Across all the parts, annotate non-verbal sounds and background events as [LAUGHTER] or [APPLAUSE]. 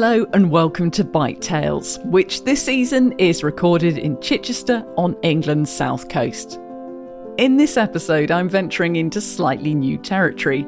Hello and welcome to Bike Tales, which this season is recorded in Chichester on England's south coast. In this episode, I'm venturing into slightly new territory.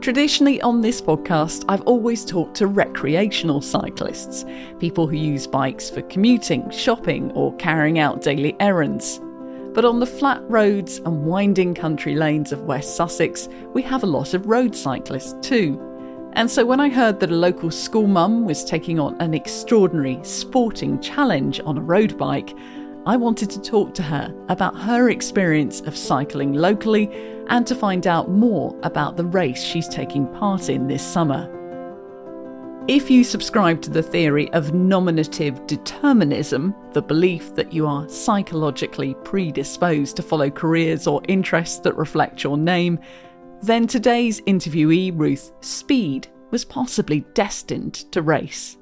Traditionally, on this podcast, I've always talked to recreational cyclists, people who use bikes for commuting, shopping, or carrying out daily errands. But on the flat roads and winding country lanes of West Sussex, we have a lot of road cyclists too. And so when I heard that a local school mum was taking on an extraordinary sporting challenge on a road bike, I wanted to talk to her about her experience of cycling locally and to find out more about the race she's taking part in this summer. If you subscribe to the theory of nominative determinism, the belief that you are psychologically predisposed to follow careers or interests that reflect your name, then today's interviewee, Ruth Speed, was possibly destined to race.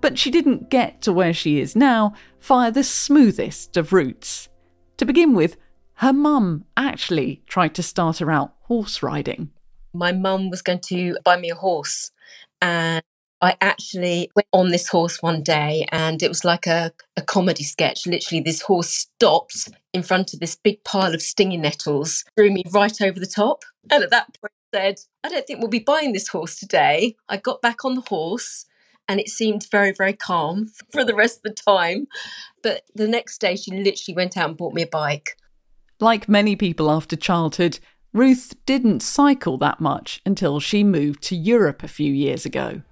But she didn't get to where she is now via the smoothest of routes. To begin with, her mum actually tried to start her out horse riding. My mum was going to buy me a horse, and I actually went on this horse one day and it was like a, a comedy sketch. Literally, this horse stopped in front of this big pile of stinging nettles, threw me right over the top. And at that point, said, I don't think we'll be buying this horse today. I got back on the horse and it seemed very, very calm [LAUGHS] for the rest of the time. But the next day, she literally went out and bought me a bike. Like many people after childhood, Ruth didn't cycle that much until she moved to Europe a few years ago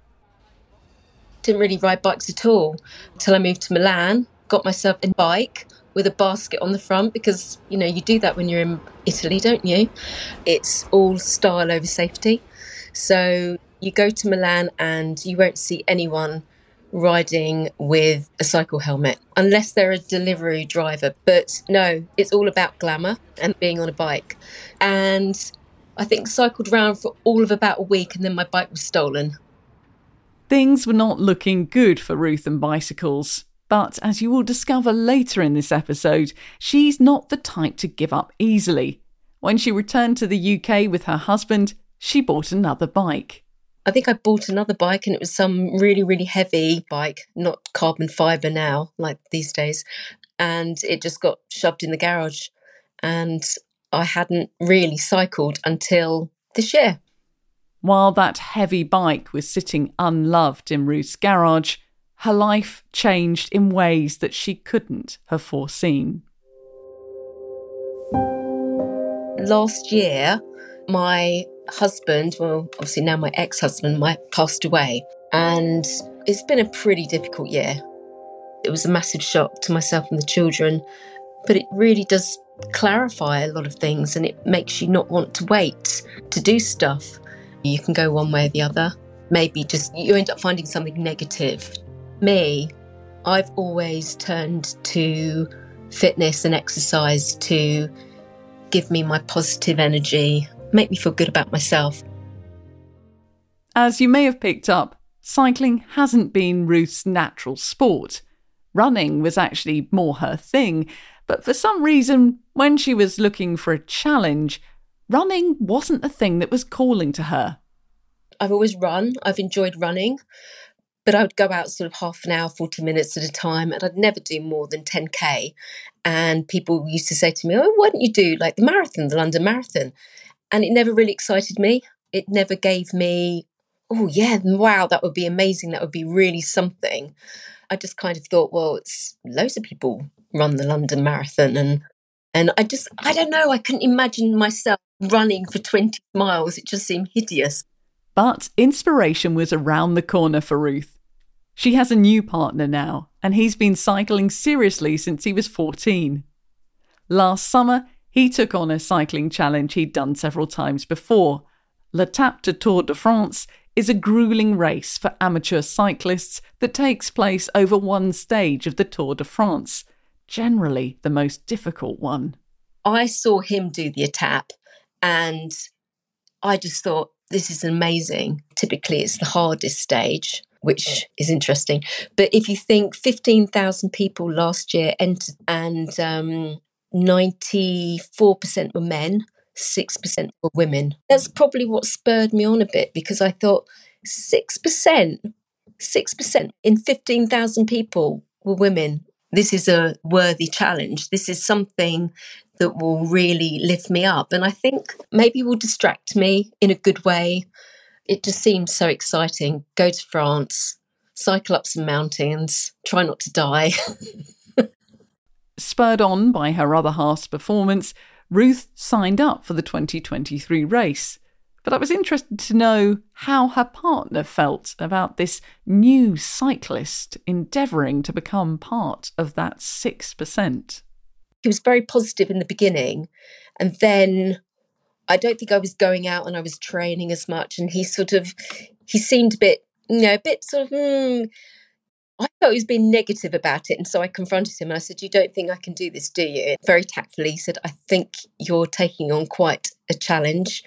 didn't really ride bikes at all until I moved to Milan, got myself a bike with a basket on the front because, you know, you do that when you're in Italy, don't you? It's all style over safety. So you go to Milan and you won't see anyone riding with a cycle helmet unless they're a delivery driver. But no, it's all about glamour and being on a bike. And I think cycled around for all of about a week and then my bike was stolen. Things were not looking good for Ruth and bicycles. But as you will discover later in this episode, she's not the type to give up easily. When she returned to the UK with her husband, she bought another bike. I think I bought another bike and it was some really, really heavy bike, not carbon fibre now, like these days. And it just got shoved in the garage. And I hadn't really cycled until this year. While that heavy bike was sitting unloved in Ruth's garage, her life changed in ways that she couldn't have foreseen. Last year, my husband, well, obviously now my ex husband, my passed away. And it's been a pretty difficult year. It was a massive shock to myself and the children, but it really does clarify a lot of things and it makes you not want to wait to do stuff. You can go one way or the other. Maybe just you end up finding something negative. Me, I've always turned to fitness and exercise to give me my positive energy, make me feel good about myself. As you may have picked up, cycling hasn't been Ruth's natural sport. Running was actually more her thing, but for some reason, when she was looking for a challenge, running wasn't the thing that was calling to her. I've always run, I've enjoyed running, but I would go out sort of half an hour, 40 minutes at a time, and I'd never do more than 10K. And people used to say to me, Oh, why don't you do like the marathon, the London Marathon? And it never really excited me. It never gave me, oh, yeah, wow, that would be amazing. That would be really something. I just kind of thought, well, it's loads of people run the London Marathon and and I just, I don't know, I couldn't imagine myself running for 20 miles. It just seemed hideous. But inspiration was around the corner for Ruth. She has a new partner now, and he's been cycling seriously since he was 14. Last summer, he took on a cycling challenge he'd done several times before. L'Etape du Tour de France is a grueling race for amateur cyclists that takes place over one stage of the Tour de France, generally the most difficult one. I saw him do the Etape and I just thought, this is amazing. Typically, it's the hardest stage, which is interesting. But if you think 15,000 people last year entered and um, 94% were men, 6% were women. That's probably what spurred me on a bit because I thought 6%, 6% in 15,000 people were women. This is a worthy challenge. This is something that will really lift me up. And I think maybe will distract me in a good way. It just seems so exciting. Go to France, cycle up some mountains, try not to die. [LAUGHS] Spurred on by her other half's performance, Ruth signed up for the 2023 race. But I was interested to know how her partner felt about this new cyclist endeavouring to become part of that 6%. He was very positive in the beginning. And then I don't think I was going out and I was training as much. And he sort of, he seemed a bit, you know, a bit sort of, hmm, I thought he was being negative about it. And so I confronted him and I said, You don't think I can do this, do you? Very tactfully, he said, I think you're taking on quite a challenge.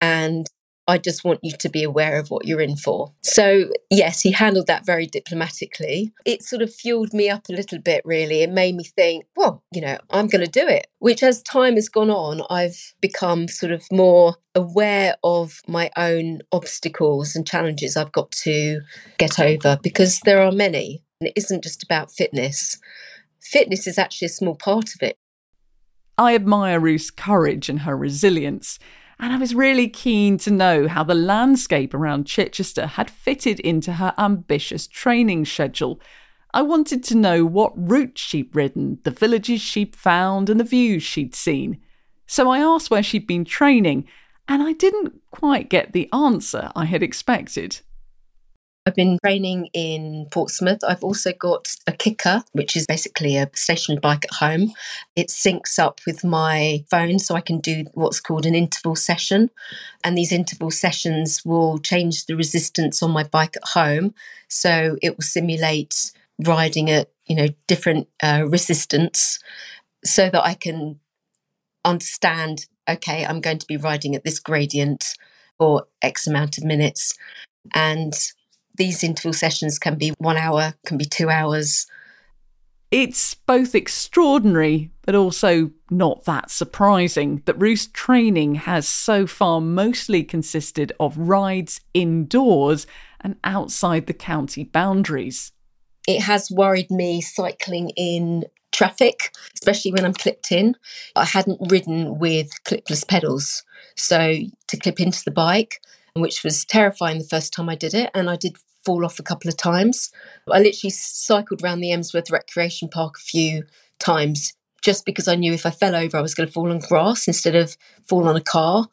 And I just want you to be aware of what you're in for. So, yes, he handled that very diplomatically. It sort of fueled me up a little bit, really. It made me think, well, you know, I'm going to do it. Which, as time has gone on, I've become sort of more aware of my own obstacles and challenges I've got to get over because there are many. And it isn't just about fitness, fitness is actually a small part of it. I admire Ruth's courage and her resilience and I was really keen to know how the landscape around Chichester had fitted into her ambitious training schedule. I wanted to know what routes she'd ridden, the villages she'd found, and the views she'd seen. So I asked where she'd been training, and I didn't quite get the answer I had expected. I've been training in Portsmouth. I've also got a KICKR, which is basically a stationary bike at home. It syncs up with my phone so I can do what's called an interval session. And these interval sessions will change the resistance on my bike at home. So it will simulate riding at, you know, different uh, resistance so that I can understand, okay, I'm going to be riding at this gradient for X amount of minutes. And these interval sessions can be one hour, can be two hours. It's both extraordinary, but also not that surprising that Ruth's training has so far mostly consisted of rides indoors and outside the county boundaries. It has worried me cycling in traffic, especially when I'm clipped in. I hadn't ridden with clipless pedals. So to clip into the bike, which was terrifying the first time I did it. And I did fall off a couple of times. I literally cycled around the Emsworth Recreation Park a few times just because I knew if I fell over, I was going to fall on grass instead of fall on a car.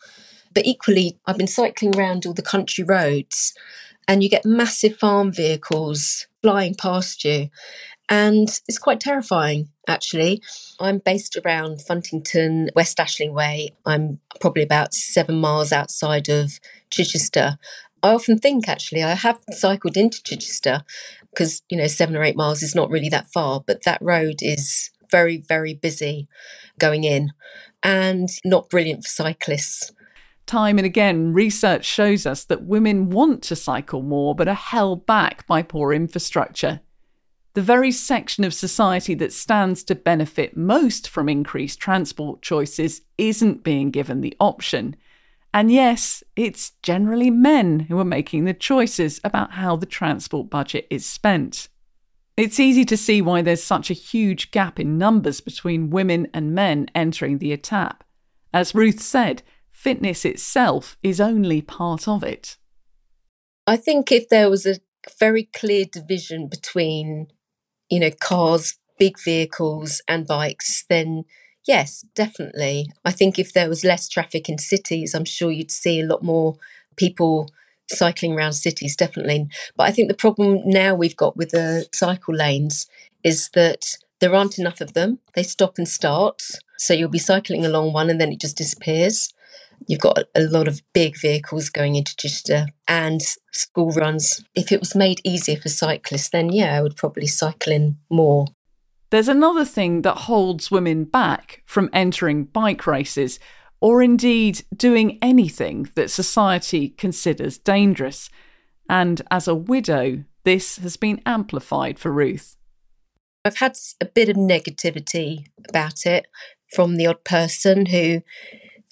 But equally, I've been cycling around all the country roads and you get massive farm vehicles flying past you. And it's quite terrifying, actually. I'm based around Funtington, West Ashling Way. I'm probably about seven miles outside of Chichester. I often think actually I have cycled into Chichester because you know seven or eight miles is not really that far, but that road is very very busy going in and not brilliant for cyclists. Time and again, research shows us that women want to cycle more but are held back by poor infrastructure. The very section of society that stands to benefit most from increased transport choices isn't being given the option. And yes, it's generally men who are making the choices about how the transport budget is spent. It's easy to see why there's such a huge gap in numbers between women and men entering the Etape. As Ruth said, fitness itself is only part of it. I think if there was a very clear division between, you know, cars, big vehicles, and bikes, then Yes, definitely. I think if there was less traffic in cities, I'm sure you'd see a lot more people cycling around cities, definitely. But I think the problem now we've got with the cycle lanes is that there aren't enough of them. They stop and start. So you'll be cycling along one and then it just disappears. You've got a lot of big vehicles going into Chichester and school runs. If it was made easier for cyclists, then yeah, I would probably cycle in more. There's another thing that holds women back from entering bike races, or indeed doing anything that society considers dangerous. And as a widow, this has been amplified for Ruth. I've had a bit of negativity about it from the odd person who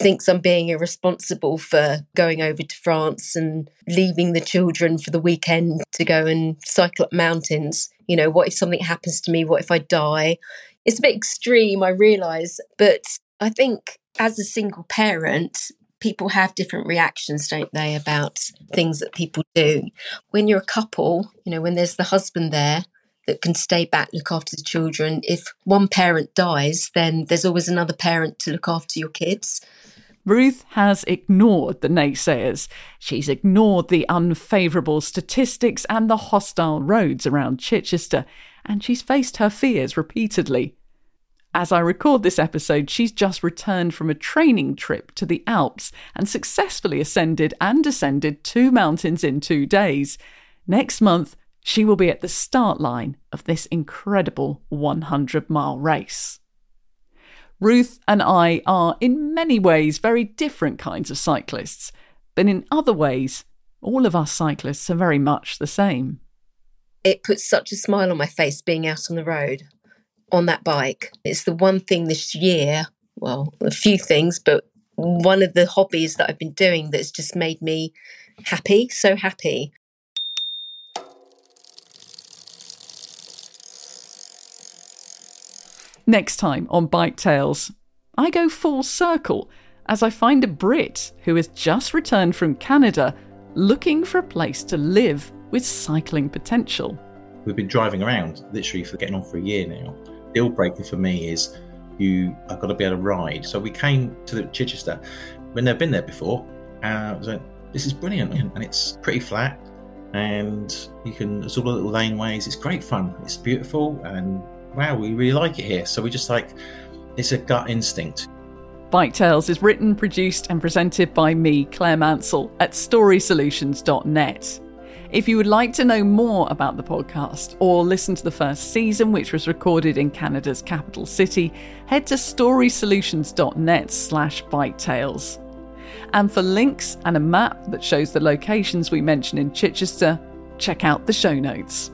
thinks I'm being irresponsible for going over to France and leaving the children for the weekend to go and cycle up mountains. You know, what if something happens to me? What if I die? It's a bit extreme, I realise, but I think as a single parent, people have different reactions, don't they, about things that people do. When you're a couple, you know, when there's the husband there, that can stay back, look after the children. If one parent dies, then there's always another parent to look after your kids. Ruth has ignored the naysayers. She's ignored the unfavourable statistics and the hostile roads around Chichester, and she's faced her fears repeatedly. As I record this episode, she's just returned from a training trip to the Alps and successfully ascended and descended two mountains in two days. Next month, she will be at the start line of this incredible 100 mile race. Ruth and I are, in many ways, very different kinds of cyclists, but in other ways, all of us cyclists are very much the same. It puts such a smile on my face being out on the road on that bike. It's the one thing this year, well, a few things, but one of the hobbies that I've been doing that's just made me happy, so happy. Next time on Bike Tales, I go full circle as I find a Brit who has just returned from Canada looking for a place to live with cycling potential. We've been driving around literally for getting on for a year now. Deal breaker for me is you have got to be able to ride. So we came to Chichester. We've never been there before. I was like, this is brilliant. And it's pretty flat and you can, there's all the little laneways. It's great fun. It's beautiful and wow, we really like it here. So we just like, it's a gut instinct. Bike Tales is written, produced, and presented by me, Clare Mansell, at storysolutions.net. If you would like to know more about the podcast or listen to the first season, which was recorded in Canada's capital city, head to storysolutions.net slash biketales. And for links and a map that shows the locations we mention in Chichester, check out the show notes.